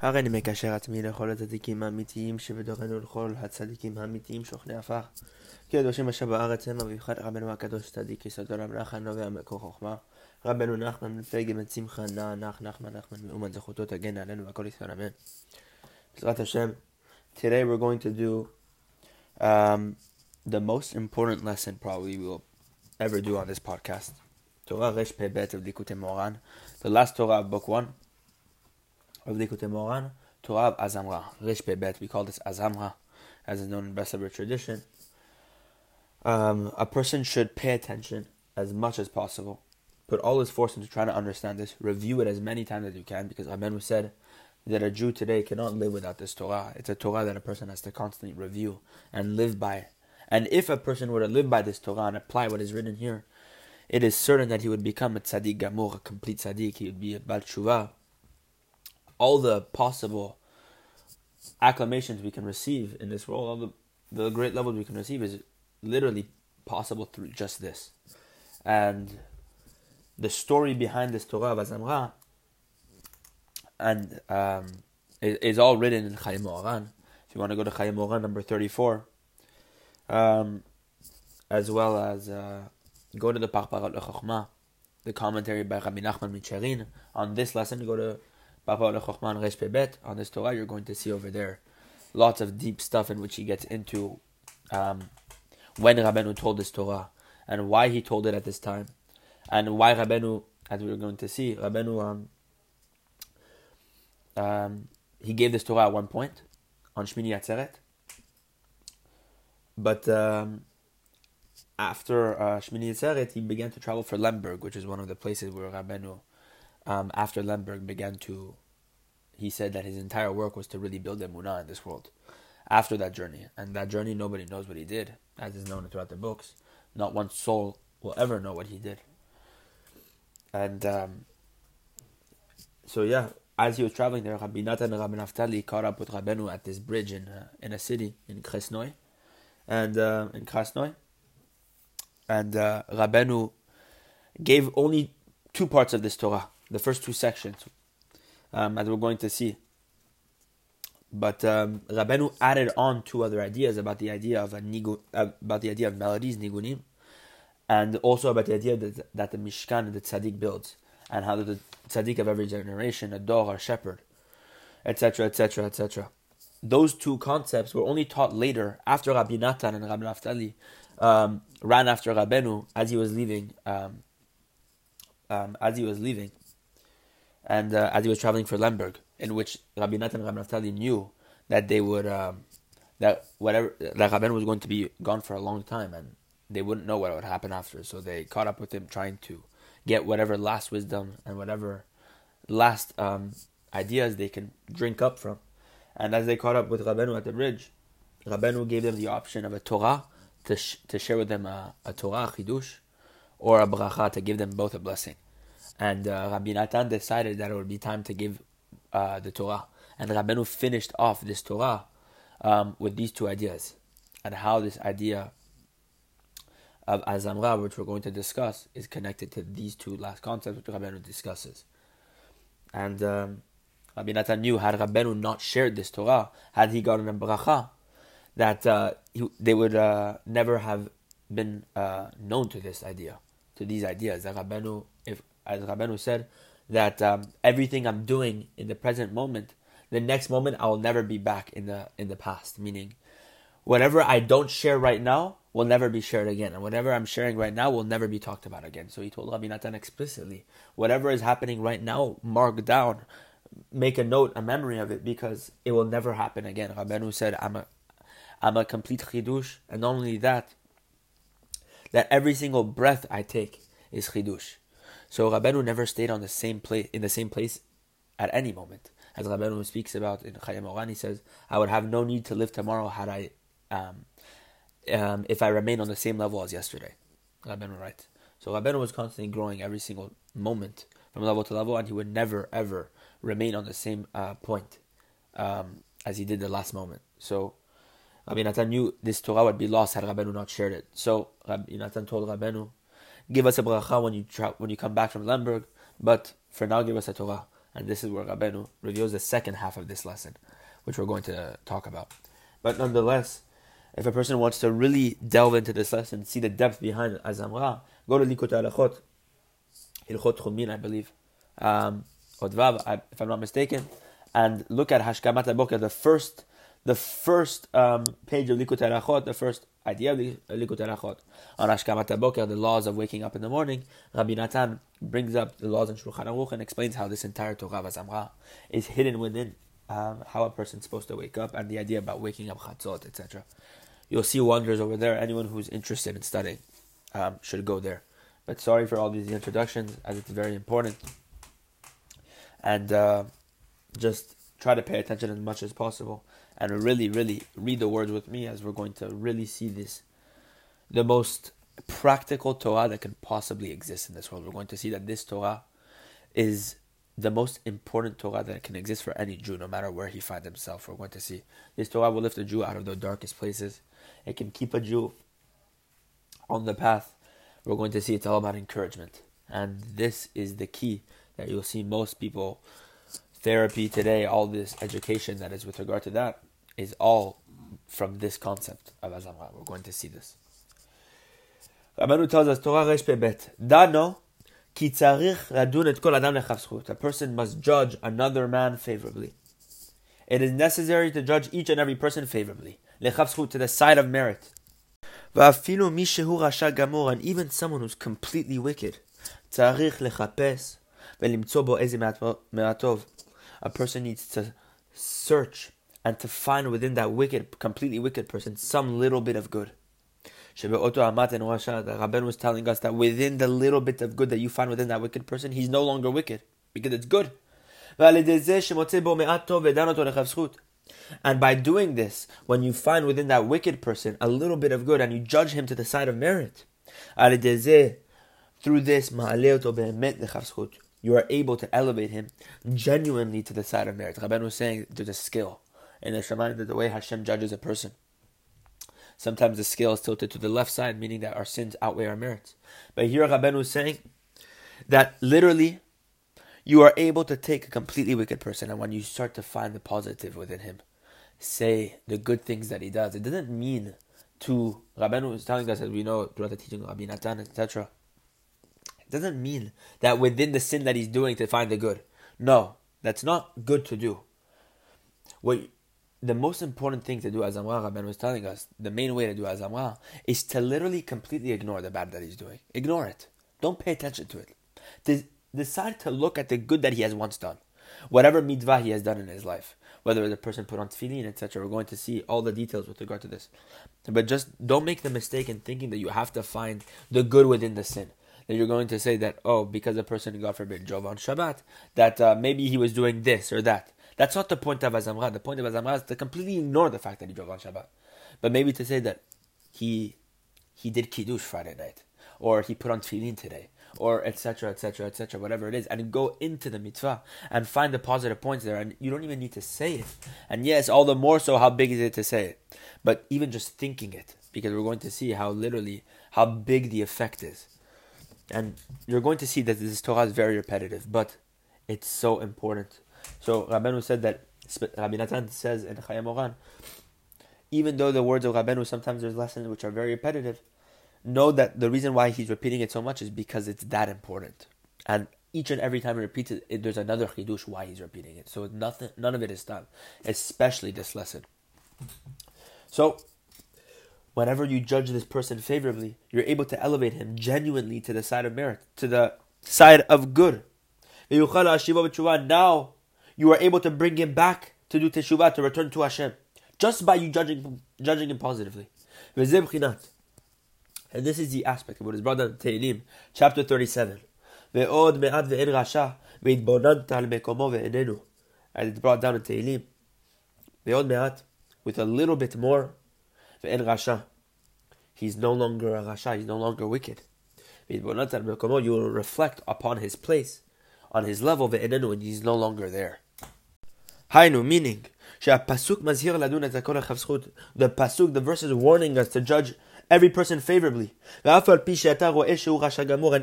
הרי אני מקשר עצמי לכל הצדיקים האמיתיים שבדורנו לכל הצדיקים האמיתיים שוכני עפר. כי הקדושים אשר בארץ הם ובמיוחד רבנו הקדוש צדיק יסוד עולם נחן נובע מקור חוכמה. רבנו נחמן מפלגת בן שמחה נע נח נחמן נחמן מאומן זכותו תגן עלינו והכל ישראל אמן. בעזרת השם, today we're going to do um, the most important lesson probably we will ever do on this podcast. Torah Resh Peh Bet of Likutei Moran, the last Torah of book one of Likutei Moharan, Torah Azamra, Peh Bet. We call this Azamra, as is known in Breslever tradition. Um, a person should pay attention as much as possible, put all his force into trying to understand this, review it as many times as you can, because Rabbeinu said that a Jew today cannot live without this Torah. It's a Torah that a person has to constantly review and live by. And if a person were to live by this Torah and apply what is written here, it is certain that he would become a tzaddik gamur, a complete tzaddik. He would be a bal tshuva. All the possible acclamations we can receive in this world, all the, the great levels we can receive, is literally possible through just this. And the story behind this Torah of Azamra and um, is, is all written in Chayei Moharan. If you want to go to Chayei Moharan number 34, um, as well as uh, go to the Parparat Lechokma, the commentary by Rabbi Nachman Micherin. On this lesson, go to On this Torah, you're going to see over there lots of deep stuff in which he gets into um, when Rabbeinu told this Torah and why he told it at this time, and why Rabbeinu, as we're going to see, Rabbeinu, um, um, he gave this Torah at one point on Shmini Atzeret, but um, after uh, Shmini Atzeret, he began to travel for Lemberg, which is one of the places where Rabbeinu, um, after Lemberg, began to. He said that his entire work was to really build Emunah in this world. After that journey, and that journey, nobody knows what he did, as is known throughout the books. Not one soul will ever know what he did. And um, so, yeah, as he was traveling there, Rabbi Natan and Rabbi Naftali caught up with Rabbeinu at this bridge in uh, in a city in Kresnoy, and uh, in Krasnoy, and uh, Rabbeinu gave only two parts of this Torah, the first two sections, um, as we're going to see. But um, Rabbeinu added on two other ideas about the idea of a nigu, uh, about the idea of melodies, nigunim, and also about the idea that, that the Mishkan and the Tzaddik builds, and how the Tzaddik of every generation, a dor, a shepherd, etc., etc., etc. Those two concepts were only taught later, after Rabbi Natan and Rabbi Naftali um, ran after Rabbeinu as he was leaving, um, um, as he was leaving, and uh, as he was traveling for Lemberg, in which Rabbi Natan and Rabbi knew that they would, um, that whatever, that Rabbeinu was going to be gone for a long time, and they wouldn't know what would happen after. So they caught up with him, trying to get whatever last wisdom and whatever last um, ideas they can drink up from. And as they caught up with Rabbeinu at the bridge, Rabbeinu gave them the option of a Torah to, sh- to share with them a, a Torah, a Chidush, or a Bracha to give them both a blessing. And uh, Rabbi Natan decided that it would be time to give uh, the Torah. And Rabbeinu finished off this Torah um, with these two ideas and how this idea of Azamra, which we're going to discuss, is connected to these two last concepts which Rabbeinu discusses. And um, Rabbi Natan knew had Rabbeinu not shared this Torah, had he gotten a bracha, that uh, he, they would uh, never have been uh, known to this idea, to these ideas. That Rabbeinu, as Rabbeinu said, that um, everything I'm doing in the present moment, the next moment I will never be back in the in the past. Meaning, whatever I don't share right now will never be shared again, and whatever I'm sharing right now will never be talked about again. So he told Rabbi Natan explicitly, whatever is happening right now, mark down, make a note, a memory of it, because it will never happen again. Rabbeinu said, "I'm a, I'm a complete chidush," and not only that, that every single breath I take is chidush. So Rabbeinu never stayed on the same place in the same place at any moment. As Rabbeinu speaks about in Chayei Moharan, he says, "I would have no need to live tomorrow had I." Um, um, if I remain on the same level as yesterday. Rabbeinu writes. So Rabbeinu was constantly growing every single moment from level to level, and he would never ever remain on the same uh, point um, as he did the last moment. So Rabbi Natan knew this Torah would be lost had Rabbeinu not shared it. So Rabbi Natan told Rabbeinu, "Give us a bracha when you tra- when you come back from Lemberg, but for now, give us a Torah." And this is where Rabenu reveals the second half of this lesson, which we're going to talk about. But nonetheless, if a person wants to really delve into this lesson, see the depth behind Azamra, go to Likutei Halachot, Hilchot Chumin, I believe, um, if I'm not mistaken, and look at Hashkamat Boker, the first, the first um, page of Likutei Halachot, the first idea of Likutei Halachot on Hashkamat Boker, the laws of waking up in the morning. Rabbi Natan brings up the laws in Shulchan Aruch and explains how this entire Torah of Azamra is hidden within um, how a person's supposed to wake up and the idea about waking up chatzot, etc. You'll see wonders over there. Anyone who's interested in studying um, should go there. But sorry for all these introductions, as it's very important. And uh, just try to pay attention as much as possible and really, really read the words with me as we're going to really see this the most practical Torah that can possibly exist in this world. We're going to see that this Torah is the most important Torah that can exist for any Jew, no matter where he finds himself. We're going to see this Torah will lift a Jew out of the darkest places. It can keep a Jew on the path. We're going to see it's all about encouragement. And this is the key that you'll see most people, therapy today, all this education that is with regard to that, is all from this concept of Azamra. We're going to see this. Rabbanu tells us Torah Resh Pebet Dano ki tzarich radun et kol adam lechav A person must judge another man favorably. It is necessary to judge each and every person favorably. Lechav to the side of merit. Va'afilu mi shehu rasha gamor and even someone who's completely wicked. Tzarich lechapes ve'limtzo bo ezi me'atov. A person needs to search and to find within that wicked, completely wicked person some little bit of good. Rabban was telling us that within the little bit of good that you find within that wicked person, he's no longer wicked because it's good. And by doing this, when you find within that wicked person a little bit of good and you judge him to the side of merit, through this, you are able to elevate him genuinely to the side of merit. Rabban was saying there's a skill in the Shemayim, the way Hashem judges a person. Sometimes the scale is tilted to the left side, meaning that our sins outweigh our merits. But here Rabbeinu is saying that literally you are able to take a completely wicked person and when you start to find the positive within him, say the good things that he does. It doesn't mean to Rabbeinu is telling us as we know throughout the teaching of Rabbi Natan, etc. It doesn't mean that within the sin that he's doing to find the good. No, that's not good to do. What the most important thing to do, Azamra Rabban was telling us, the main way to do Azamra is to literally completely ignore the bad that he's doing. Ignore it. Don't pay attention to it. De- decide to look at the good that he has once done. Whatever mitzvah he has done in his life, whether the person put on tefillin, etc. We're going to see all the details with regard to this. But just don't make the mistake in thinking that you have to find the good within the sin. That you're going to say that, oh, because the person, God forbid, drove on Shabbat, that uh, maybe he was doing this or that. That's not the point of Azamra. The point of Azamra is to completely ignore the fact that he drove on Shabbat. But maybe to say that he he did Kiddush Friday night, or he put on tefillin today, or etc. etc. etc. whatever it is, and go into the mitzvah and find the positive points there. And you don't even need to say it. And yes, all the more so, how big is it to say it? But even just thinking it, because we're going to see how literally how big the effect is. And you're going to see that this Torah is very repetitive, but it's so important so Rabbeinu said that Rabbi Natan says in Chayei Moharan, even though the words of Rabbeinu sometimes there's lessons which are very repetitive, know that the reason why he's repeating it so much is because it's that important. And each and every time he repeats it, it there's another chidush why he's repeating it. So nothing, none of it is done, especially this lesson. So, whenever you judge this person favorably, you're able to elevate him genuinely to the side of merit, to the side of good. Now you are able to bring him back to do teshuvah, to return to Hashem, just by you judging, judging him positively. And this is the aspect of what is brought down in Tehillim, chapter 37. And it's brought down in Tehillim. With a little bit more, he's no longer a rasha, he's no longer wicked. You will reflect upon his place, on his level ve'enenu, when he's no longer there. Hainu, meaning. The pasuk, the verse is warning us to judge every person favorably. And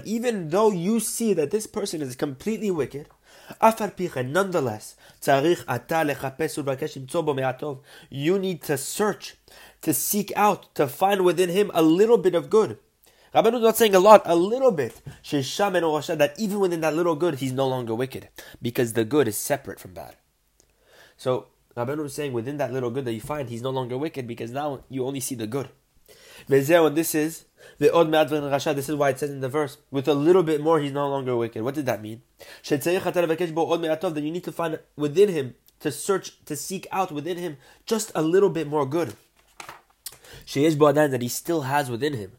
even though you see that this person is completely wicked, nonetheless, you need to search, to seek out, to find within him a little bit of good. Rabbanu is not saying a lot, a little bit. Shesham and Rasha, that even within that little good, he's no longer wicked. Because the good is separate from bad. So, Rabbanu is saying within that little good that you find, he's no longer wicked because now you only see the good. And this is the Od Rasha. This is why it says in the verse, with a little bit more, he's no longer wicked. What did that mean? That you need to find within him, to search, to seek out within him, just a little bit more good. That he still has within him.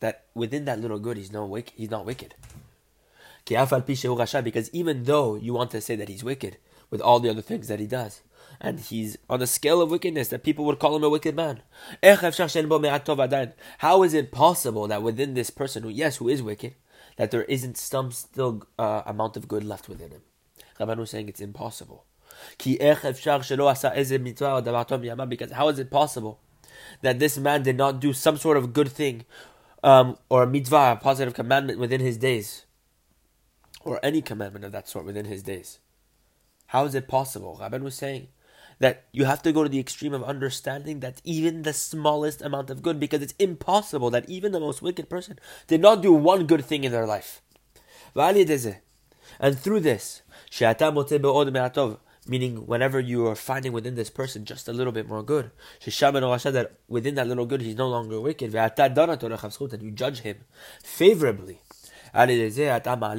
That within that little good, he's, not wicked, he's not wicked. Because even though you want to say that he's wicked, with all the other things that he does, and he's on a scale of wickedness that people would call him a wicked man. How is it possible that within this person, who yes, who is wicked, that there isn't some still uh, amount of good left within him? Rabbanu saying it's impossible. Because how is it possible that this man did not do some sort of good thing um, or a mitzvah, a positive commandment within his days? Or any commandment of that sort within his days? How is it possible? Rabban was saying that you have to go to the extreme of understanding that even the smallest amount of good, because it's impossible that even the most wicked person did not do one good thing in their life. And through this, meaning whenever you are finding within this person just a little bit more good, that within that little good he's no longer wicked, and you judge him favorably. Rabban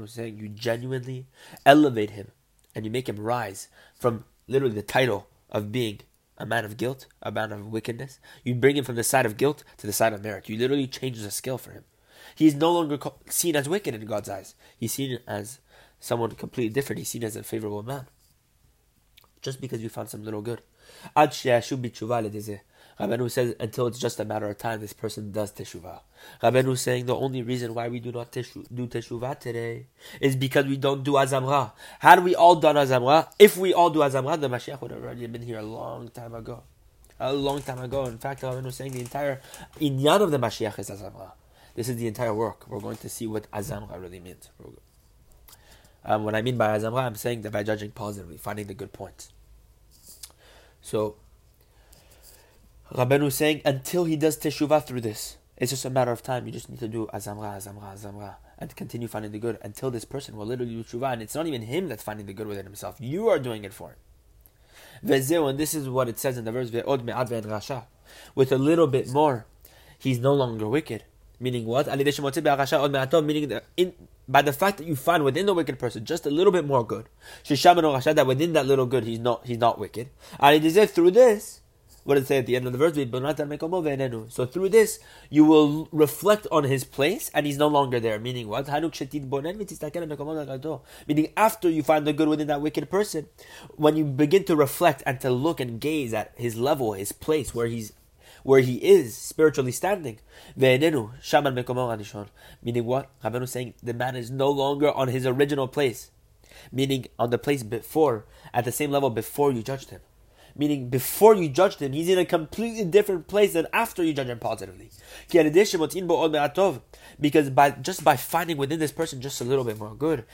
was saying you genuinely elevate him and you make him rise from literally the title of being a man of guilt, a man of wickedness. You bring him from the side of guilt to the side of merit. You literally change the scale for him. He is no longer seen as wicked in God's eyes. He's seen as someone completely different. He's seen as a favorable man. Just because you found some little good. Rabbeinu says until it's just a matter of time, this person does teshuvah. Rabbeinu is saying the only reason why we do not teshu, do teshuvah today is because we don't do azamra. Had we all done azamra, if we all do azamra, the Mashiach would have already been here a long time ago. A long time ago. In fact, Rabbeinu is saying the entire inyan of the Mashiach is azamra. This is the entire work. We're going to see what azamra really means. Um, what I mean by azamra, I'm saying that by judging positively, finding the good points. So, Rabbeinu is saying until he does teshuvah through this, it's just a matter of time. You just need to do azamra, azamra, azamra, and continue finding the good until this person will literally do teshuvah. And it's not even him that's finding the good within himself. You are doing it for him. Vezeu, and this is what it says in the verse, Ve'od rasha. With a little bit more, he's no longer wicked. Meaning what? Meaning that in, by the fact that you find within the wicked person just a little bit more good, that within that little good he's not he's not wicked. And through this, what did it say at the end of the verse? So through this, you will reflect on his place, and he's no longer there. Meaning what? Meaning after you find the good within that wicked person, when you begin to reflect and to look and gaze at his level, his place, where he's where he is spiritually standing. Meaning what? Rabbeinu is saying the man is no longer on his original place. Meaning on the place before, at the same level before you judged him meaning before you judged him, he's in a completely different place than after you judge him positively. Because by just by finding within this person just a little bit more good,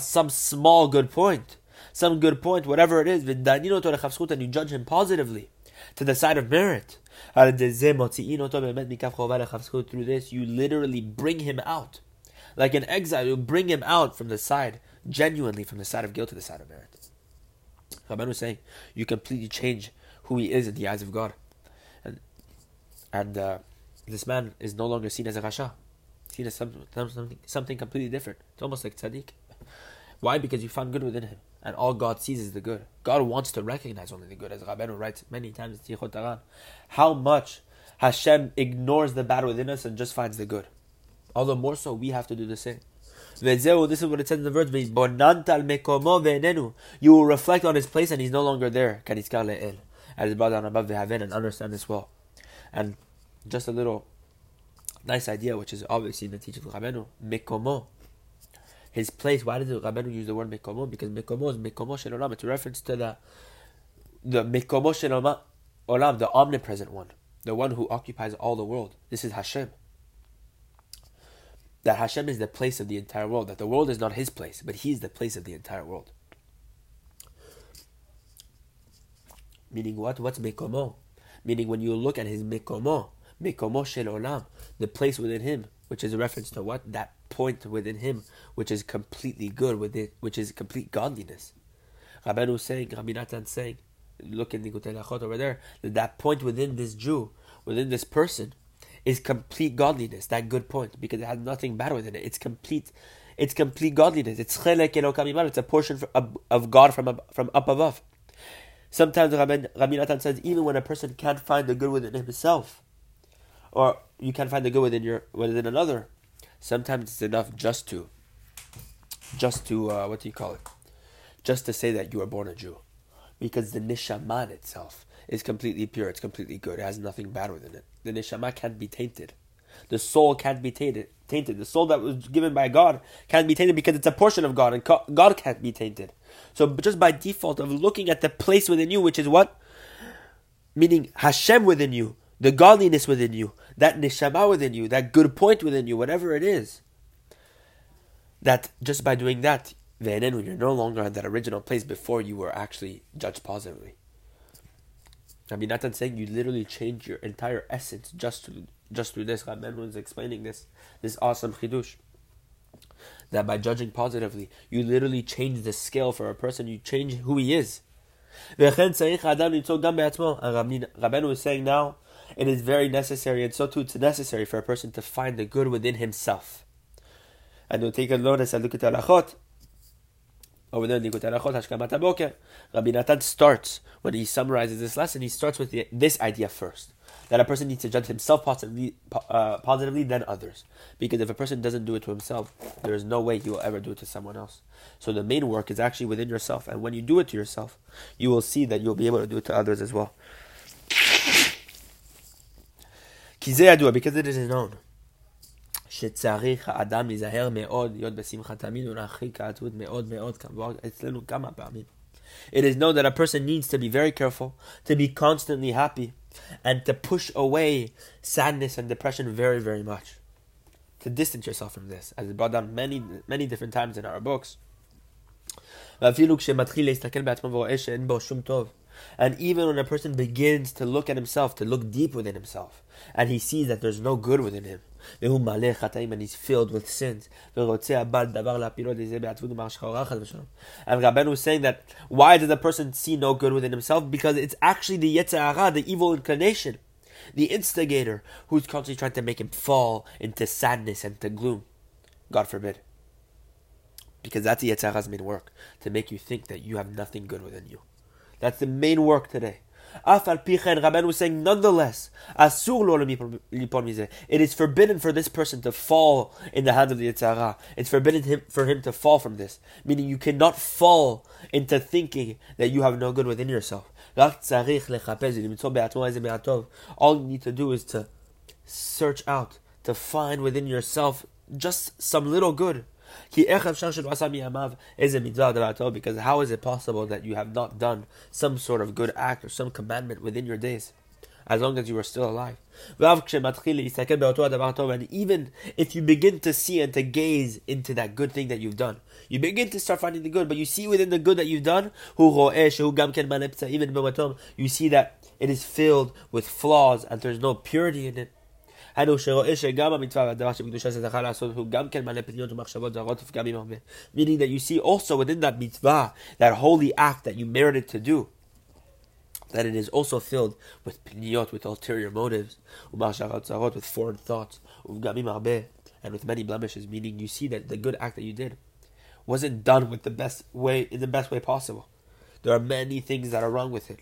some small good point, some good point, whatever it is, and you judge him positively to the side of merit. Through this, you literally bring him out. Like an exile, you bring him out from the side, genuinely from the side of guilt to the side of merit. Rabban was saying you completely change who he is in the eyes of God, and and uh, this man is no longer seen as a rasha, seen as some, something something completely different. It's almost like tzaddik. Why? Because you found good within him, and all God sees is the good. God wants to recognize only the good, as Rabbeinu writes many times in Taran. How much Hashem ignores the bad within us and just finds the good. Although more so, we have to do the same. This is what it says in the verse. You will reflect on his place and he's no longer there. As brought down above the heaven and understand this well. And just a little nice idea, which is obviously in the teaching of Rabbeinu, Mekomo. His place. Why did Rabbeinu use the word Mekomo? Because Mekomo is Mekomo Shelolam. It's a reference to the the Mekomo Shelolam, the omnipresent one, the one who occupies all the world. This is Hashem. that Hashem is the place of the entire world, that the world is not his place, but he is the place of the entire world. Meaning what? What's Mekomo? Meaning when you look at his Mekomo, Mekomo Shel Olam, the place within him, which is a reference to what? That point within him, which is completely good, within, which is complete godliness. Rabbeinu saying, Rabbi Natan saying, look in the Lachot over there, that that point within this Jew, within this person, is complete godliness, that good point, because it has nothing bad within it. It's complete, it's complete godliness. It's it's a portion of, God from, from up above. Sometimes Rabbi, Rabbi Natan says, even when a person can't find the good within himself, or you can't find the good within your within another, sometimes it's enough just to, just to uh, what do you call it? Just to say that you are born a Jew, because the nishaman itself is completely pure. It's completely good. It has nothing bad within it. The neshama can't be tainted. The soul can't be tainted. Tainted. The soul that was given by God can't be tainted because it's a portion of God, and God can't be tainted. So just by default of looking at the place within you, which is what, meaning Hashem within you, the godliness within you, that neshama within you, that good point within you, whatever it is, that just by doing that, when you're no longer in that original place before you were actually judged positively. I mean, Natan saying you literally change your entire essence just to just through this. Rabben was explaining this this awesome chidush that by judging positively, you literally change the scale for a person. You change who he is. Rabbeinu was saying now, it is very necessary, and so too it's necessary for a person to find the good within himself. And we'll take a and look at the halachot. Over there in Likutei Halachot, Hashkamat Rabbi Natan starts, when he summarizes this lesson, he starts with the, this idea first. That a person needs to judge himself positively, uh, positively, then others. Because if a person doesn't do it to himself, there is no way he will ever do it to someone else. So the main work is actually within yourself. And when you do it to yourself, you will see that you'll be able to do it to others as well Because it is known שצריך האדם להיזהר מאוד, להיות בשמחה תמיד ולהרחיק העצבות מאוד מאוד, כמובן אצלנו כמה פעמים. It is known that a person needs to be very careful, to be constantly happy, and to push away sadness and depression very, very much. To distance yourself from this, as it's brought down many, many different times in our books. ואפילו כשמתחיל להסתכל בעצמו ורואה שאין בו שום טוב, and even when a person begins to look at himself, to look deep within himself, and he sees that there's no good within him, and he's filled with sins. And Rabbeinu was saying that why does the person see no good within himself? Because it's actually the Yetzer Hara, the evil inclination, the instigator, who's constantly trying to make him fall into sadness and to gloom. God forbid. Because that's the Yetzer Hara's main work, to make you think that you have nothing good within you. That's the main work today. Rabban was saying, nonetheless, it is forbidden for this person to fall in the hand of the Yetzer Hara. It's forbidden him, for him to fall from this. Meaning you cannot fall into thinking that you have no good within yourself. All you need to do is to search out, to find within yourself just some little good. Because how is it possible that you have not done some sort of good act or some commandment within your days? As long as you are still alive. And even if you begin to see and to gaze into that good thing that you've done, you begin to start finding the good, but you see within the good that you've done, even you see that it is filled with flaws and there's no purity in it. היינו שרואה שגם המצווה והדבר שבקדושה שזכה לעשות הוא גם כן מלא פניות ומחשבות זרות ופגמים הרבה. Meaning that you see also within that mitzvah, that holy act that you merited to do, that it is also filled with pniyot, with ulterior motives, with foreign thoughts, and with many blemishes, meaning you see that the good act that you did wasn't done with the best way, in the best way possible. There are many things that are wrong with it.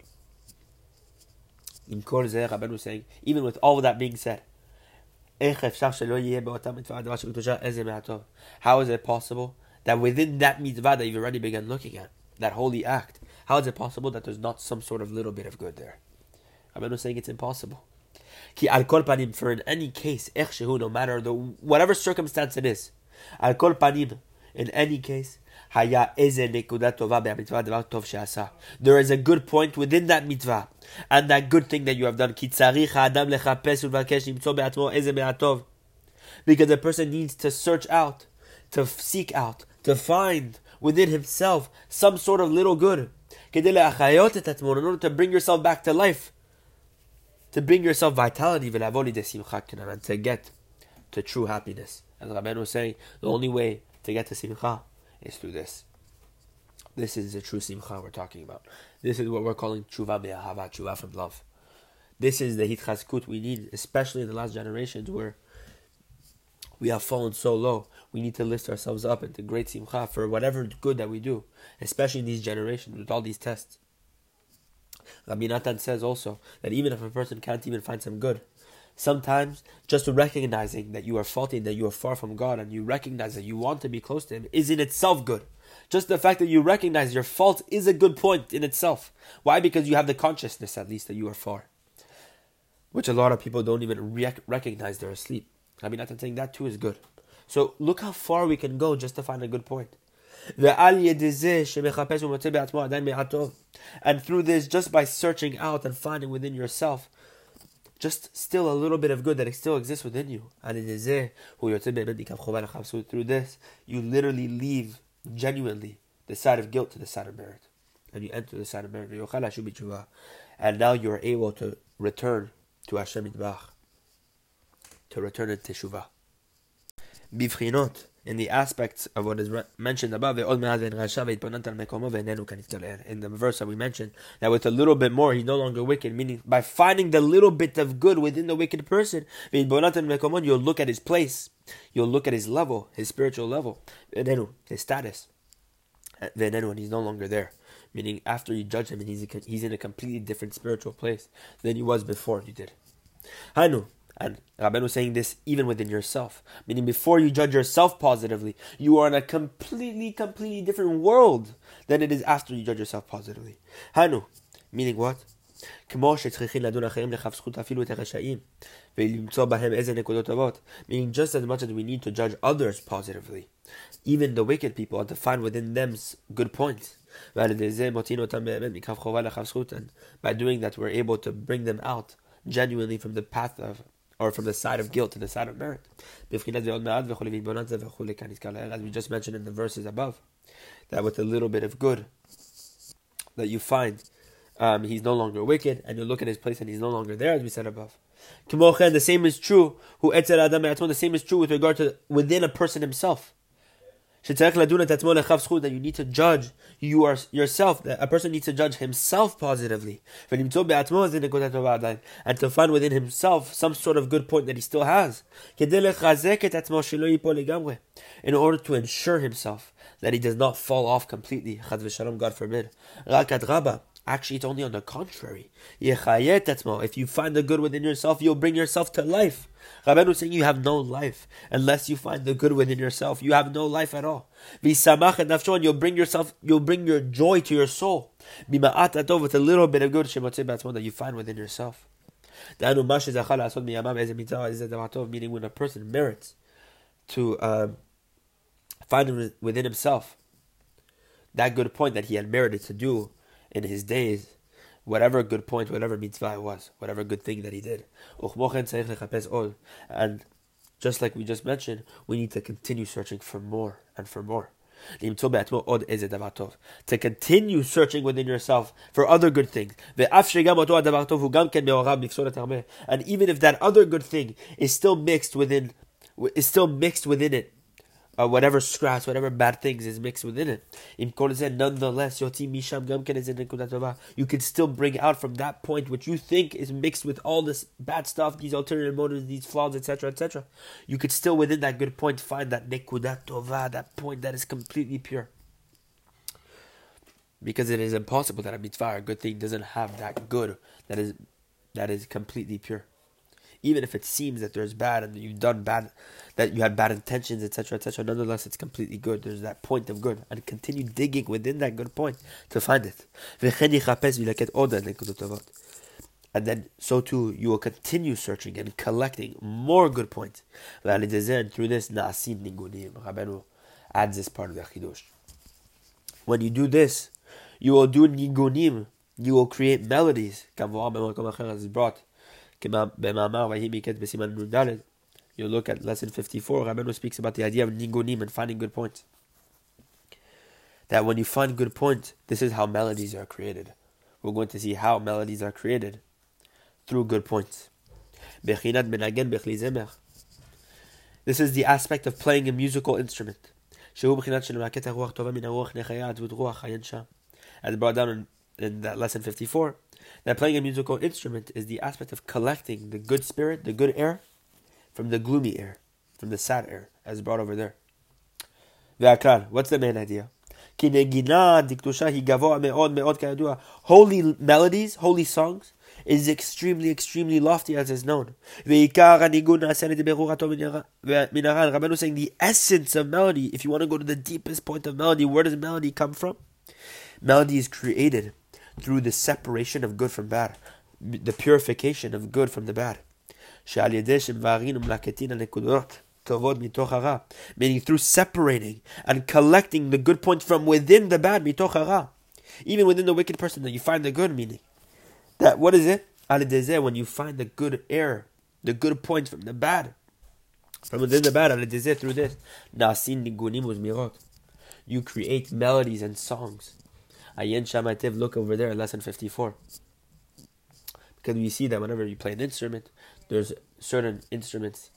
In Rabban was saying, even with all of that being said, how is it possible that within that mitzvah that you've already begun looking at, that holy act, how is it possible that there's not some sort of little bit of good there? I'm not saying it's impossible. For in any case, no matter the whatever circumstance it is, al kol panim, in any case, there is a good point within that mitzvah, and that good thing that you have done. Because a person needs to search out, to seek out, to find within himself some sort of little good. In order to bring yourself back to life. To bring yourself vitality and to get to true happiness. As Rabbeinu was saying, the only way to get to simcha is through this. This is the true simcha we're talking about. This is what we're calling tshuva be'ahava, tshuva from love. This is the hitchazkut we need, especially in the last generations where we have fallen so low. We need to lift ourselves up into great simcha for whatever good that we do, especially in these generations with all these tests. Rabbi Natan says also that even if a person can't even find some good, sometimes just recognizing that you are faulty, that you are far from God, and you recognize that you want to be close to Him is in itself good. Just the fact that you recognize your fault is a good point in itself. Why? Because you have the consciousness, at least, that you are far. Which a lot of people don't even rec- recognize they're asleep. I mean, I'm saying that too is good. So look how far we can go just to find a good point. And through this, just by searching out and finding within yourself, just still a little bit of good that still exists within you. And it is through this, you literally leave genuinely the side of guilt to the side of merit. And you enter the side of merit. And now you are able to return to Hashem to return in teshuvah. Bifrinot, in the aspects of what is mentioned above, in the verse that we mentioned, that with a little bit more, he's no longer wicked, meaning by finding the little bit of good within the wicked person, you'll look at his place, you'll look at his level, his spiritual level, his status, and he's no longer there. Meaning, after you judge him, and he's, he's in a completely different spiritual place than he was before you did. Hanu, and Rabbeinu was saying this even within yourself. Meaning before you judge yourself positively, you are in a completely, completely different world than it is after you judge yourself positively. Hanu. Meaning what? Meaning just as much as we need to judge others positively, even the wicked people, and to find within them good points. And by doing that, we're able to bring them out genuinely from the path of or from the side of guilt to the side of merit. As we just mentioned in the verses above, that with a little bit of good that you find, um, he's no longer wicked, and you look at his place and he's no longer there, as we said above. The same is true. The same is true with regard to within a person himself that you need to judge you are yourself, that a person needs to judge himself positively. And to find within himself some sort of good point that he still has. In order to ensure himself that he does not fall off completely. God forbid. Actually, it's only on the contrary. If you find the good within yourself, you'll bring yourself to life. Rabbeinu is saying you have no life unless you find the good within yourself. You have no life at all. And you'll bring yourself, you'll bring your joy to your soul. With a little bit of good that you find within yourself. Meaning when a person merits to um, find within himself that good point that he had merited to do in his days, whatever good point, whatever mitzvah it was, whatever good thing that he did. And just like we just mentioned, we need to continue searching for more and for more. To continue searching within yourself for other good things. And even if that other good thing is still mixed within is still mixed within it uh, whatever scraps, whatever bad things is mixed within it. Nonetheless, Yotzi Misham Gamken is in you can still bring out from that point which you think is mixed with all this bad stuff, these alternative motives, these flaws, etc., etc. You could still within that good point find that nekudat that point that is completely pure. Because it is impossible that a mitzvah, a good thing, doesn't have that good that is that is completely pure even if it seems that there's bad and you've done bad, that you had bad intentions, etc., etc. Nonetheless, it's completely good. There's that point of good, and continue digging within that good point to find it. And then, so too, you will continue searching and collecting more good points. Through this, Rabbeinu adds this part of the Chidush. When you do this, you will do nigunim, you will create melodies. As brought you look at lesson 54, Rabbeinu speaks about the idea of nigunim and finding good points. That when you find good points, this is how melodies are created. We're going to see how melodies are created through good points. This is the aspect of playing a musical instrument. As brought down in, in that lesson 54, that playing a musical instrument is the aspect of collecting the good spirit, the good air, from the gloomy air, from the sad air, as brought over there. What's the main idea? Holy melodies, holy songs, is extremely, extremely lofty as is known. Rabbeinu saying the essence of melody, if you want to go to the deepest point of melody, where does melody come from? Melody is created through the separation of good from bad, the purification of good from the bad. Meaning through separating and collecting the good points from within the bad, even within the wicked person, that you find the good meaning. That what is it? When you find the good air, the good points from the bad, from within the bad, through this, you create melodies and songs. Ayin Shamativ, look over there, lesson 54. Because we see that whenever you play an instrument, there's certain instruments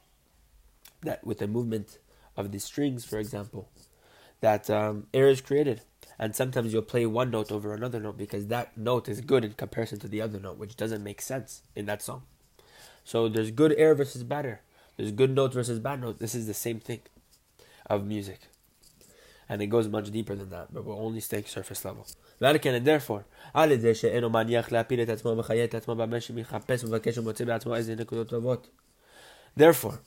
that, with the movement of the strings, for example, that um, air is created. And sometimes you'll play one note over another note because that note is good in comparison to the other note, which doesn't make sense in that song. So there's good air versus bad air. There's good note versus bad note. This is the same thing of music. And it goes much deeper than that, but we're only staying surface level. And therefore, Therefore,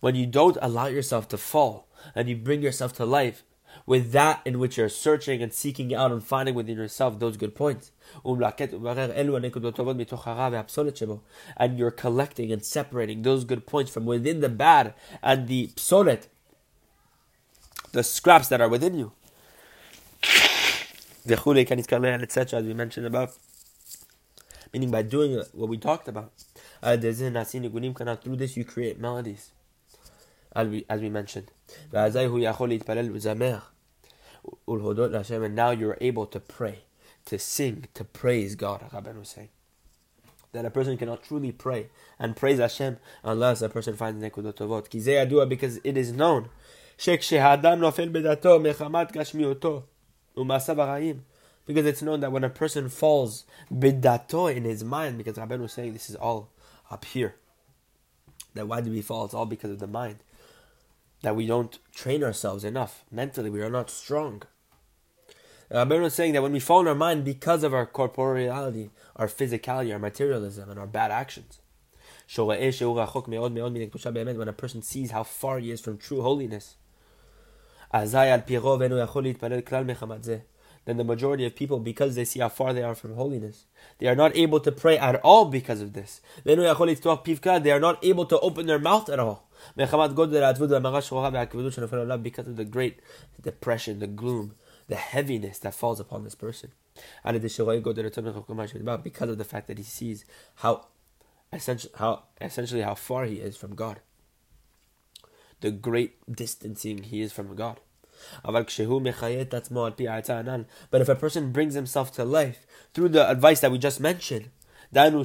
when you don't allow yourself to fall and you bring yourself to life with that in which you're searching and seeking out and finding within yourself those good points. And you're collecting and separating those good points from within the bad and the psolet, the scraps that are within you. Etc. as we mentioned above. Meaning by doing what we talked about. Through this you create melodies as we, as we mentioned. And now you're able to pray, to sing, to praise God, Rabban was saying. That a person cannot truly pray and praise Hashem unless a person finds Nekudot Tovot. Because it is known because it's known that when a person falls bidato in his mind, because Rabban was saying this is all up here. That why do we fall? It's all because of the mind that we don't train ourselves enough. Mentally, we are not strong. Rabbeinu uh, is saying that when we fall in our mind because of our corporeality, our physicality, our materialism, and our bad actions, when a person sees how far he is from true holiness, then the majority of people, because they see how far they are from holiness, they are not able to pray at all because of this. They are not able to open their mouth at all. Because of the great depression, the gloom, the heaviness that falls upon this person. Because of the fact that he sees how essentially how essentially how far he is from God. The great distancing he is from God. But if a person brings himself to life through the advice that we just mentioned, meaning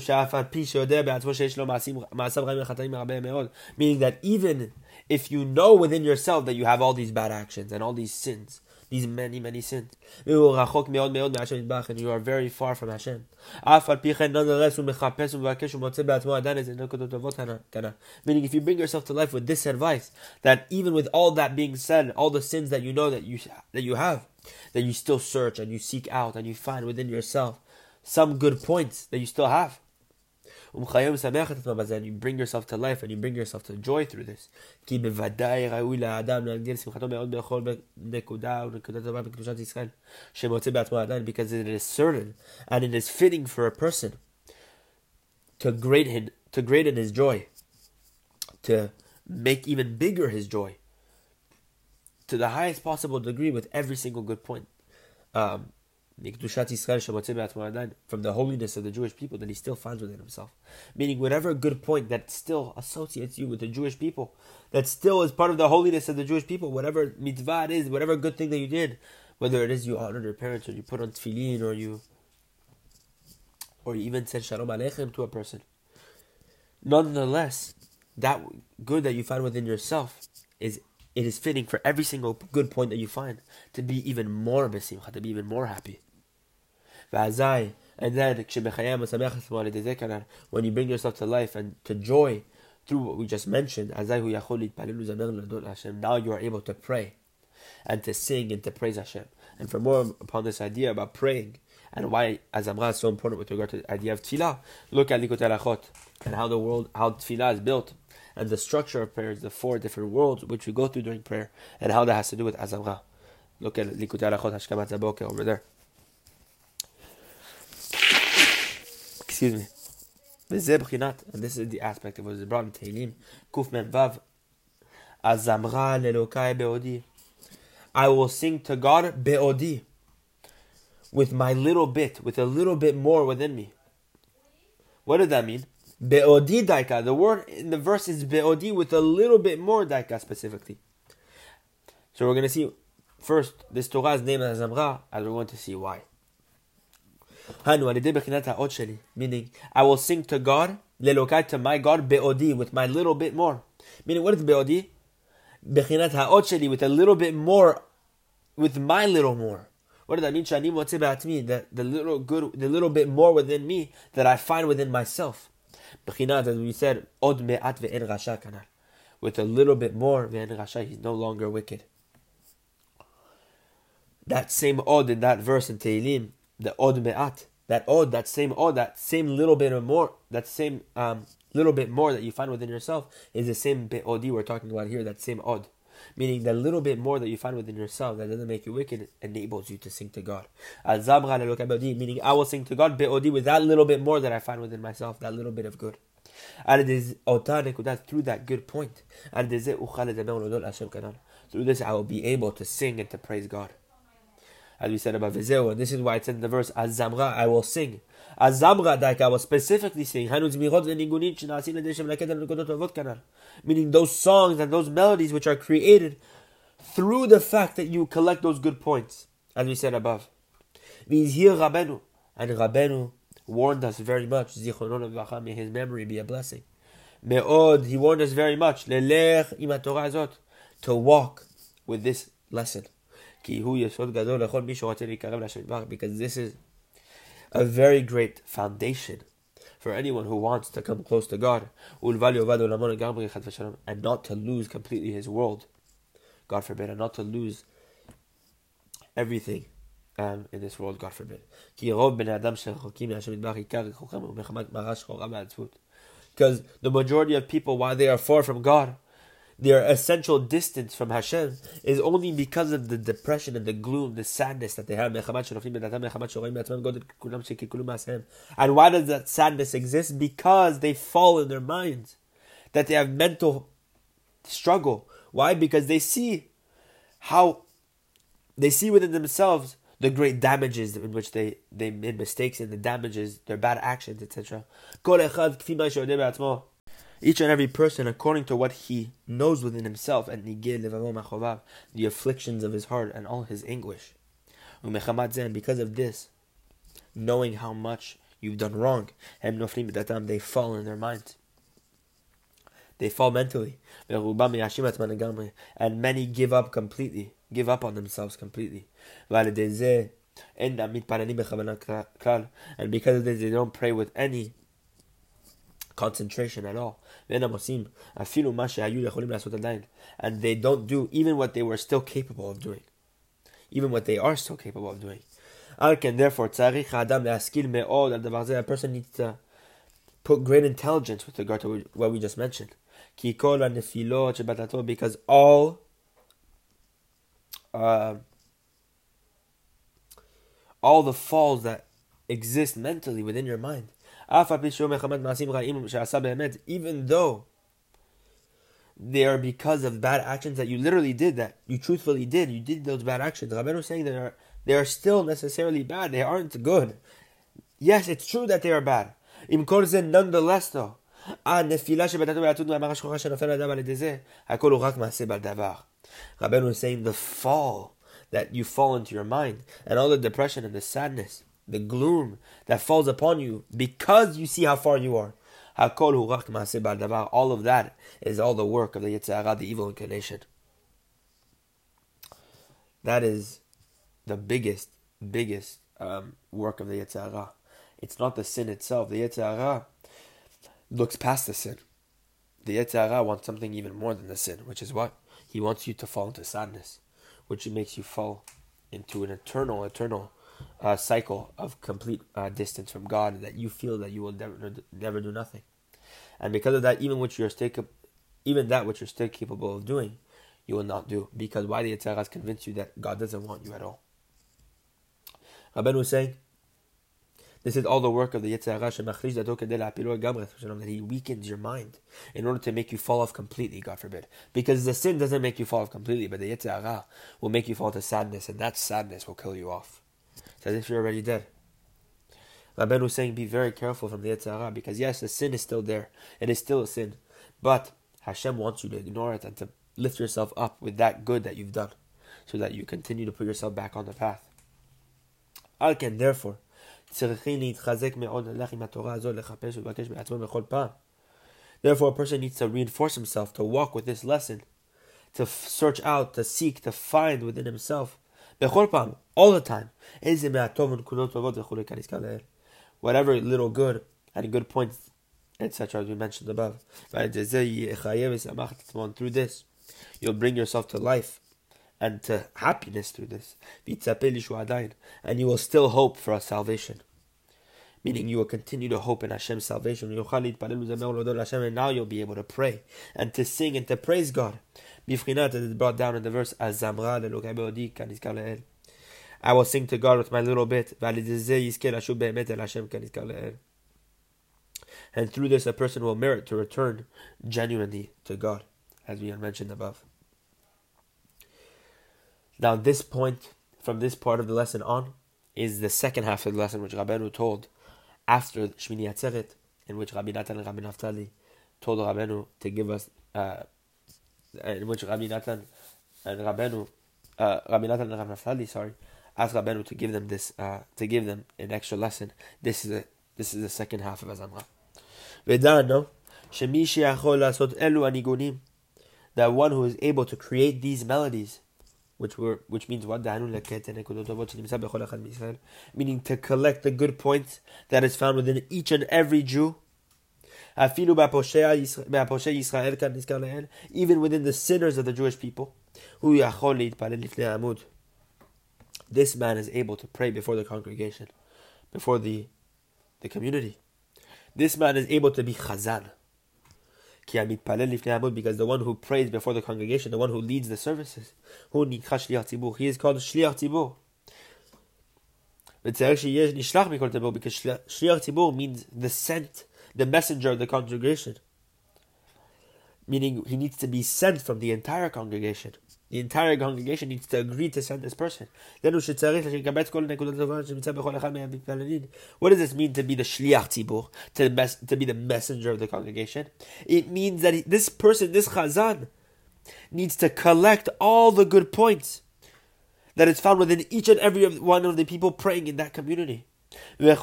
that even if you know within yourself that you have all these bad actions and all these sins, these many, many sins. And you are very far from Hashem. Meaning, if you bring yourself to life with this advice, that even with all that being said, all the sins that you know that you that you have, that you still search and you seek out and you find within yourself some good points that you still have and you bring yourself to life and you bring yourself to joy through this. Because it is certain and it is fitting for a person to great him, to greaten his joy, to make even bigger his joy, to the highest possible degree with every single good point. Um, from the holiness of the Jewish people that he still finds within himself. Meaning, whatever good point that still associates you with the Jewish people, that still is part of the holiness of the Jewish people, whatever mitzvah it is, whatever good thing that you did, whether it is you honored your parents, or you put on tefillin, or you, or you even said shalom aleichem to a person. Nonetheless, that good that you find within yourself is it is fitting for every single good point that you find to be even more besimcha, to be even more happy. And then, when you bring yourself to life and to joy through what we just mentioned, now you are able to pray and to sing and to praise Hashem. And for more upon this idea about praying and why Azamra is so important with regard to the idea of tefillah, look at Likutei Halachot and how the world, how tefillah is built and the structure of prayers, the four different worlds which we go through during prayer and how that has to do with Azamra. Look at Likutei Halachot Hashkamat Zaboke over there. Excuse me. And this is the aspect of what is brought in Tehillim. Kuf Vav. Azamra lelokai beodi. I will sing to God beodi. With my little bit, with a little bit more within me. What does that mean? Be'odi daika. The word in the verse is be'odi with a little bit more daika specifically. So we're going to see first this Torah is named Azamra, and we're going to see why. Meaning, I will sing to God, lelokai to my God, be'odi, with my little bit more. Meaning, what is be'odi? Bechinat ha'ot with a little bit more, with my little more. What does that mean? Shani me, that the little good, the little bit more within me that I find within myself. Bechinat, as we said, od me'at ve'en rasha kanal. With a little bit more, ve'en rasha, he's no longer wicked. That same od in that verse in Tehillim, the od me'at, that od, that same od, that same little bit of more, that same um, little bit more that you find within yourself is the same bit odi we're talking about here, that same od. Meaning that little bit more that you find within yourself that doesn't make you wicked enables you to sing to God. Meaning I will sing to God be'odi with that little bit more that I find within myself, that little bit of good. And it is through that good point. And through this I will be able to sing and to praise God as we said about Vizeo, and this is why it said in the verse, Azamra, I will sing. Azamra, like was specifically saying, meaning those songs and those melodies which are created through the fact that you collect those good points, as we said above. Means here Rabenu, and Rabenu warned us very much, may his memory be a blessing. Me'od, he warned us very much, to walk with this lesson. Because this is a very great foundation for anyone who wants to come close to God and not to lose completely his world. God forbid, and not to lose everything um, in this world, God forbid. Because the majority of people, while they are far from God, their essential distance from Hashem is only because of the depression and the gloom, the sadness that they have. And why does that sadness exist? Because they fall in their minds, that they have mental struggle. Why? Because they see how they see within themselves the great damages in which they, they made mistakes and the damages, their bad actions, etc each and every person according to what he knows within himself, and the afflictions of his heart and all his anguish. And because of this, knowing how much you've done wrong, they fall in their minds. They fall mentally. And many give up completely, give up on themselves completely. And because of this, they don't pray with any concentration at all. And they don't do even what they were still capable of doing. Even what they are still capable of doing. Therefore, a person needs to put great intelligence with regard to what we just mentioned. Because all uh, all the falls that exist mentally within your mind even though they are because of bad actions that you literally did, that you truthfully did, you did those bad actions. Rabbeinu is saying there are they are still necessarily bad. They aren't good. Yes, it's true that they are bad. Im korzen nonetheless though. הנפילה שבתתו והעתות מהמרה שחורה שנופל אדם על ידי זה, הכל הוא רק מעשה בעל דבר. Rabbeinu is saying the fall that you fall into your mind, and all the depression and the sadness, the gloom that falls upon you because you see how far you are. All of that is all the work of the Yetzer Hara, the evil inclination. That is the biggest, biggest um, work of the Yetzer Hara. It's not the sin itself. The Yetzer Hara looks past the sin. The Yetzer Hara wants something even more than the sin, which is what? He wants you to fall into sadness, which makes you fall into an eternal, eternal uh, cycle of complete uh, distance from God that you feel that you will never, never do nothing. And because of that, even which you're still, even that which you're still capable of doing, you will not do. Because why the Yitzhak has convinced you that God doesn't want you at all. Rabben was saying, this is all the work of the Yitzhak that he weakens your mind in order to make you fall off completely, God forbid. Because the sin doesn't make you fall off completely, but the Yitzhak will make you fall to sadness, and that sadness will kill you off. It's as if you're already dead. Rabben was saying, be very careful from the Yitzhak because yes, the sin is still there. It is still a sin. But Hashem wants you to ignore it and to lift yourself up with that good that you've done so that you continue to put yourself back on the path. Therefore, Therefore, a person needs to reinforce himself, to walk with this lesson, to search out, to seek, to find within himself, all the time. Whatever little good and good points, etc., as we mentioned above. Through this, you'll bring yourself to life and to happiness through this. And you will still hope for a salvation. Meaning you will continue to hope in Hashem's salvation. And now you'll be able to pray and to sing and to praise God. Bifrinat is brought down in the verse I will sing to God with my little bit. And through this, a person will merit to return genuinely to God, as we had mentioned above. Now, this point, from this part of the lesson on, is the second half of the lesson which Rabbeinu told after Shmini Atzeret, in which Rabbi Natan and Rabbi Naftali told Rabbeinu to give us, uh, in which Rabbi Natan and Rabbeinu, uh, Rabbi Natan and Rabbi Naftali, sorry, asked Rabbeinu to give them this, uh, to give them an extra lesson. This is a, this is the second half of Azamra. Anigunim, that one who is able to create these melodies, which were which means what meaning to collect the good points that is found within each and every Jew. Even within the sinners of the Jewish people, this man is able to pray before the congregation, before the, the community. This man is able to be chazan. Because the one who prays before the congregation, the one who leads the services, he is called shliach tzibur. Because shliach tzibur means the sent, the messenger of the congregation. Meaning he needs to be sent from the entire congregation. The entire congregation needs to agree to send this person. What does this mean to be the shliach tzibur, to, mes- to be the messenger of the congregation? It means that this person, this chazan, needs to collect all the good points that is found within each and every one of the people praying in that community. And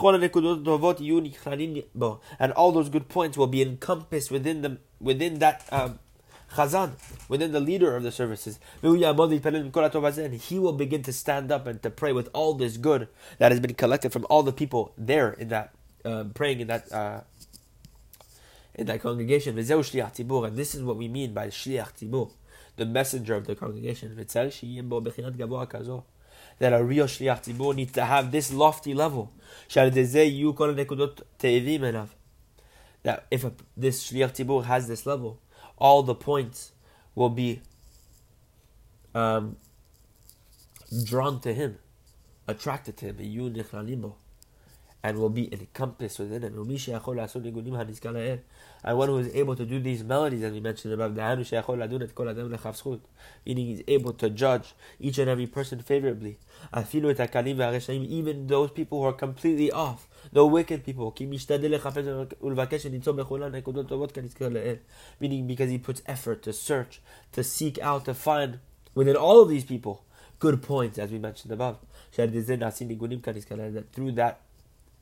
all those good points will be encompassed within them within that um, chazan, within the leader of the services. And he will begin to stand up and to pray with all this good that has been collected from all the people there in that um, praying in that uh, in that congregation. And this is what we mean by shliach tzibur, the messenger of the congregation. That a real shliach tzibur needs to have this lofty level. That if a, this shliach tzibur has this level, all the points will be um, drawn to him, attracted to him, and will be encompassed within it. And one who is able to do these melodies, as we mentioned above, meaning he's able to judge each and every person favorably. Even those people who are completely off, the wicked people. Meaning because he puts effort to search, to seek out, to find within all of these people good points, as we mentioned above. That through that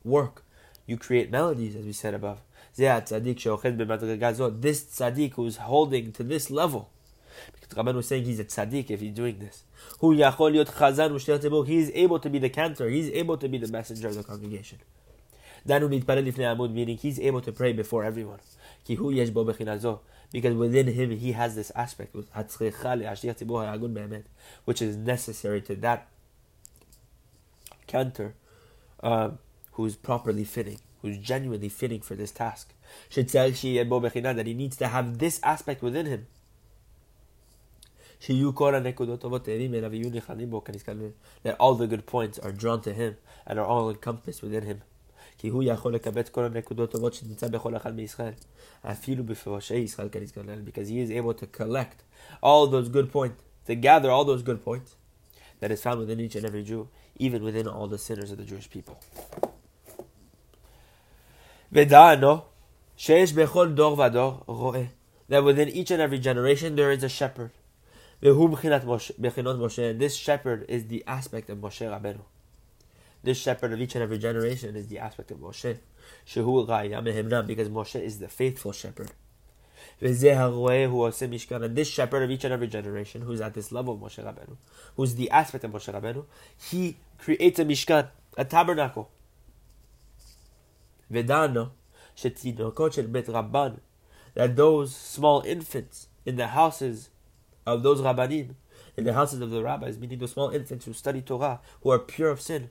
work, you create melodies, as we said above. This tzaddik who is holding to this level. Because Rabban was saying he's a tzaddik if he's doing this. He is able to be the cantor, he's able to be the messenger of the congregation. Meaning he's able to pray before everyone. Because within him he has this aspect, which is necessary to that cantor um, who's properly fitting, who's genuinely fitting for this task. That he needs to have this aspect within him. That all the good points are drawn to him and are all encompassed within him. Because he is able to collect all those good points, to gather all those good points that is found within each and every Jew, even within all the sinners of the Jewish people. That within each and every generation there is a shepherd. And this shepherd is the aspect of Moshe Rabbeinu. This shepherd of each and every generation is the aspect of Moshe. Because Moshe is the faithful shepherd. And this shepherd of each and every generation, who's at this level of Moshe Rabbeinu, who's the aspect of Moshe Rabbeinu, he creates a mishkan, a tabernacle. Vedano, that those small infants in the houses of those rabbanim, in the houses of the rabbis, meaning those small infants who study Torah, who are pure of sin,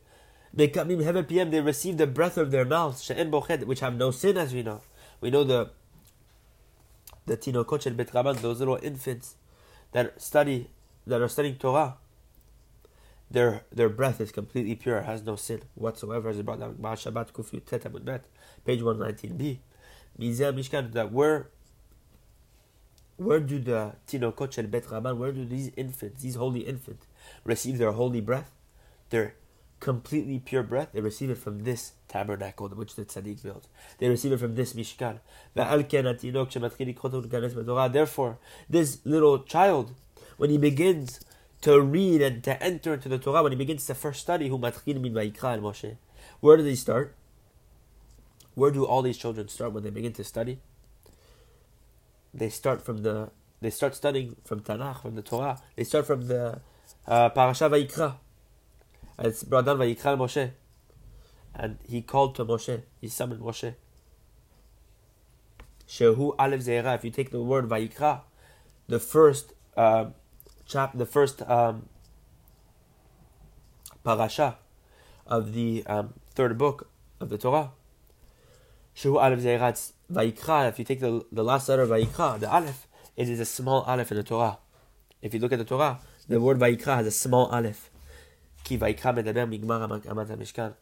they come in heaven PM, they receive the breath of their mouths, which have no sin, as we know. We know the the tinokot shel bet rabban, those little infants that study, that are studying Torah, their their breath is completely pure, has no sin whatsoever, as brought down Baal Shabbat Kufyu Tet Bet, page 119b. Mizeh Mishkan, that where where do the tinokot shel bet rabban, where do these infants, these holy infants, receive their holy breath? Their completely pure breath, they receive it from this tabernacle which the tzaddik built. They receive it from this mishkan. Therefore, this little child, when he begins to read and to enter into the Torah, when he begins to first study, who mathil mean vaikal moshe. where do they start? Where do all these children start when they begin to study? They start from the they start studying from Tanakh, from the Torah. They start from the uh, Parasha Vayikra. And it's brought down Vayikra Moshe. And he called to Moshe. He summoned Moshe. Shehu Aleph Zeira. If you take the word Vayikra, the first uh, chap, the first um, parasha of the um, third book of the Torah. Shehu Aleph Zeira. It's Vayikra. If you take the, the last letter of Vayikra, the Aleph, it is a small Aleph in the Torah. If you look at the Torah, the word Vayikra has a small Aleph. Ki Vayikra medaber migmar amat mishkan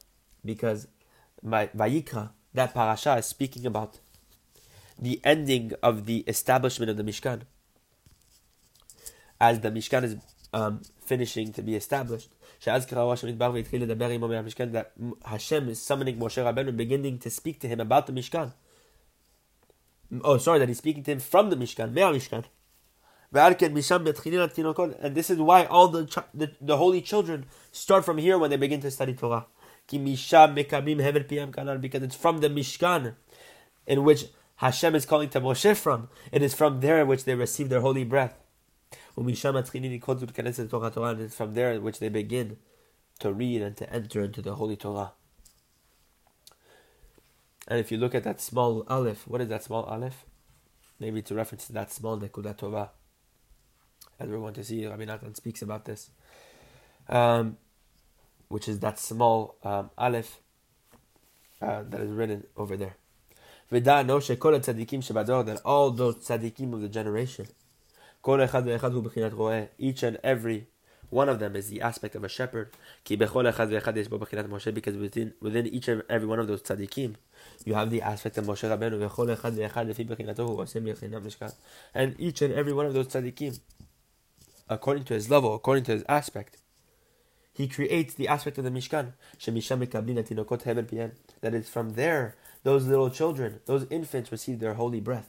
because Vayikra, that parasha, is speaking about the ending of the establishment of the Mishkan. As the Mishkan is um, finishing to be established, that Hashem is summoning Moshe Rabbeinu, beginning to speak to him about the Mishkan. Oh, sorry, that he's speaking to him from the Mishkan, Mishkan. And this is why all the, the, the holy children start from here when they begin to study Torah. Because it's from the Mishkan in which Hashem is calling to Moshe from. It is from there which they receive their holy breath. And it's from there which they begin to read and to enter into the holy Torah. And if you look at that small aleph, what is that small aleph? Maybe to reference to that small nekudat Torah. As we're going to see, Rabbi Natan speaks about this. Um, which is that small um, aleph uh, that is written over there. That all those tzaddikim of the generation, each and every one of them is the aspect of a shepherd. Because within, within each and every one of those tzaddikim, you have the aspect of Moshe Rabbeinu. And each and every one of those tzaddikim, according to his level, according to his aspect, he creates the aspect of the Mishkan. That is from there, those little children, those infants receive their holy breath.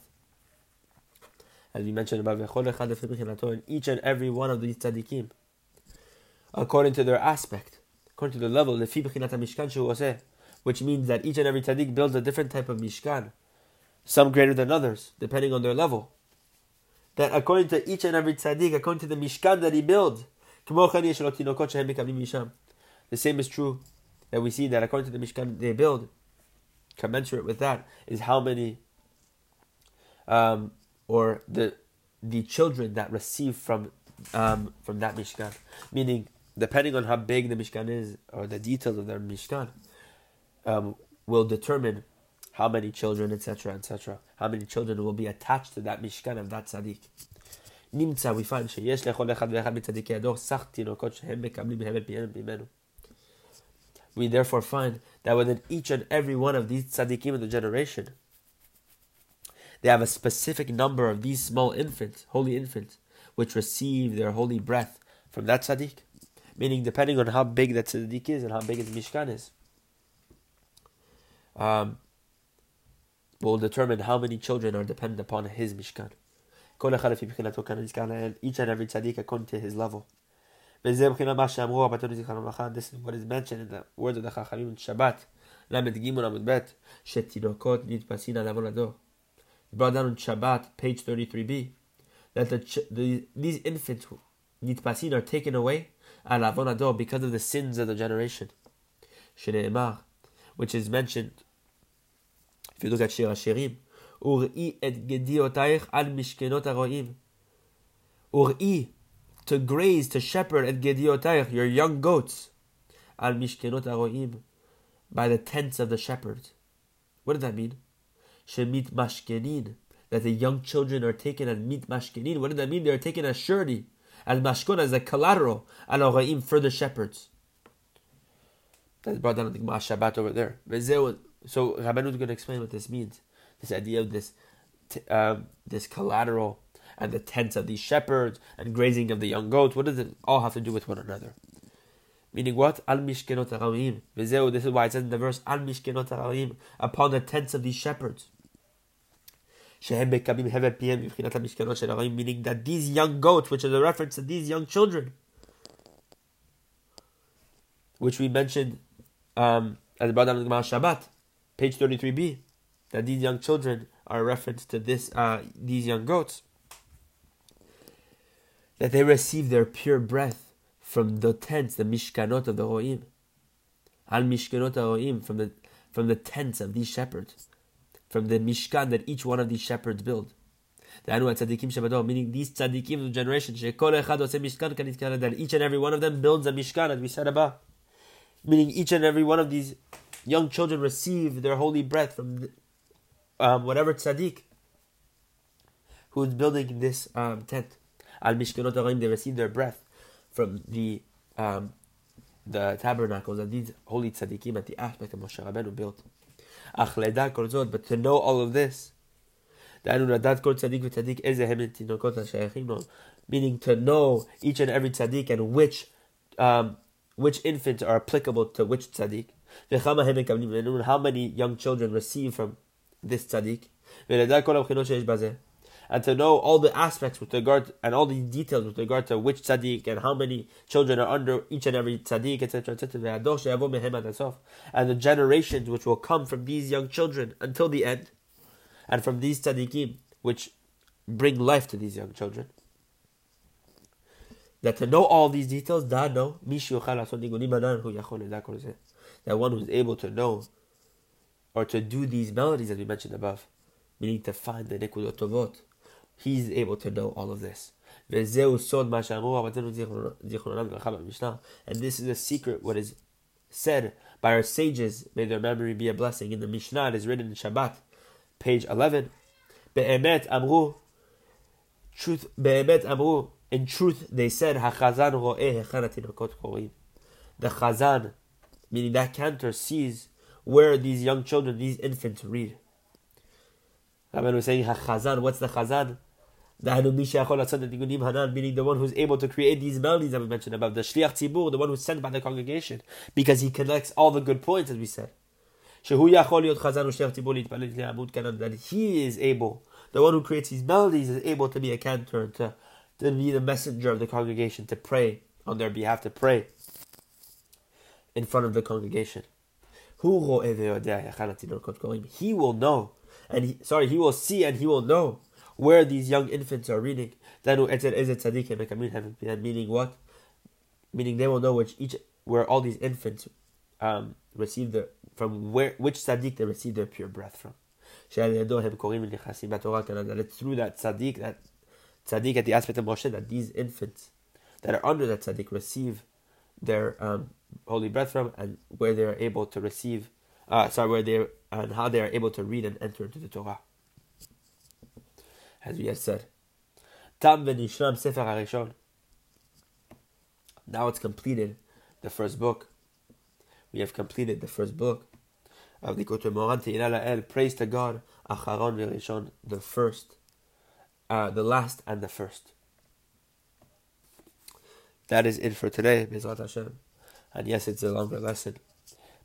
As we mentioned above, in each and every one of these tzaddikim, according to their aspect, according to the level, which means that each and every tzaddik builds a different type of mishkan, some greater than others, depending on their level. That according to each and every tzaddik, according to the mishkan that he builds, the same is true that we see that according to the mishkan they build, commensurate with that is how many, um, or the the children that receive from um, from that mishkan, meaning depending on how big the mishkan is or the details of their mishkan, um, will determine how many children, etc., etc., how many children will be attached to that mishkan of that tzaddik. נמצא, we find שיש לכל אחד ואחד מצדיקי הדור סך תינוקות שהם מקבלים פיהם ממנו. We therefore find that within each and every one of these tzaddikim of the generation, they have a specific number of these small infants, holy infants, which receive their holy breath from that tzaddik. Meaning, depending on how big that tzaddik is and how big his mishkan is, um, will determine how many children are dependent upon his mishkan. Each and every tzaddik according to his level. This is what is mentioned in the words of the Chachamim in Shabbat brought down in Shabbat, page 33b, that the, the, these infants, nitpasin, are taken away, al avonador, because of the sins of the generation. sheneemar, which is mentioned, if you look at Shir HaShirim, Ur'i et gediotaich al mishkenot aroim, Ur'i, to graze, to shepherd et gediotaich, your young goats, al mishkenot aroim, by the tents of the shepherd. What does that mean? Shemit Mashkenin, that the young children are taken as mit mashkenin. What does that mean? They are taken as surety, as mashkon, as a collateral, and oraim for the shepherds. That's brought down in the Gemara Shabbat over there. So Rabbanu is going to explain what this means. This idea of this, um, this collateral and the tents of these shepherds and grazing of the young goats. What does it all have to do with one another? Meaning what? Al mishkenot This is why it says in the verse Al mishkenot Upon the tents of these shepherds. Meaning that these young goats, which is a reference to these young children, which we mentioned um, at the bottom of the Shabbat, page 33b, that these young children are a reference to this uh, these young goats. That they receive their pure breath from the tents, the mishkanot of the roim, al mishkanot roim from the from the tents of these shepherds, from the mishkan that each one of these shepherds build. The meaning these tzaddikim of the generation, that each and every one of them builds a mishkan, as we said above. Meaning each and every one of these young children receive their holy breath from um, whatever tzaddik who's building this um, tent. Al Mishkanot they receive their breath from the um, the tabernacles and these holy tzaddikim at the aspect of Moshe Rabbeinu built. But to know all of this, meaning to know each and every tzaddik and which um, which infants are applicable to which tzaddik. How many young children receive from this tzaddik, and to know all the aspects with regard and all the details with regard to which tzaddik and how many children are under each and every tzaddik, etc., etc. And the generations which will come from these young children until the end, and from these tzaddikim which bring life to these young children. That to know all these details, that that one who is able to know or to do these melodies as we mentioned above, meaning to find the Nikudot Tovot. He's able to know all of this. And this is a secret, what is said by our sages, may their memory be a blessing. In the Mishnah, it is written in Shabbat, page 11. Be'emet amru, truth, be'emet amru, In truth, they said, "Hachazan The chazan, meaning that cantor, sees where these young children, these infants, read. Rabban was saying, "Hachazan." What's the chazan? Meaning the one who's able to create these melodies that we mentioned above, the shliach tzibur, the one who's sent by the congregation, because he collects all the good points, as we said. That he is able, the one who creates these melodies is able to be a cantor, to, to be the messenger of the congregation, to pray on their behalf, to pray in front of the congregation. He will know, and he, sorry, he will see and he will know where these young infants are reading. Meaning what? Meaning they will know which each where all these infants um, receive the from where which tzaddik they receive their pure breath from. It's through that tzaddik, that tzaddik at the aspect of Moshe, that these infants that are under that tzaddik receive their um, holy breath from, and where they are able to receive, uh, sorry, where they and how they are able to read and enter into the Torah as we have said. Tam v'nishram sefer harishon. Now it's completed, the first book. We have completed the first book of the Moharan. Praise to God, Acharon v'rishon, the first, uh, the last and the first. That is it for today, Bezrat Hashem. And yes, it's a longer lesson.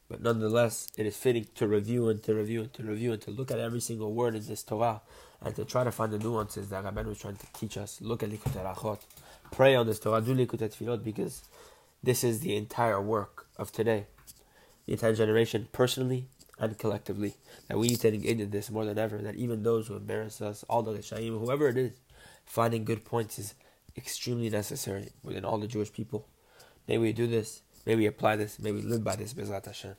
But nonetheless, it is fitting to review and to review and to review and to look at every single word in this Torah and to try to find the nuances that Rabban was trying to teach us. Look at Likutei Halachot. Pray on this Torah. Do Likutei Tefillot because this is the entire work of today. The entire generation, personally and collectively. That we need to engage in this more than ever. That even those who embarrass us, all the Rishaim, whoever it is, finding good points is extremely necessary within all the Jewish people. May we do this May we apply this. May we live by this. Bezrat Hashem.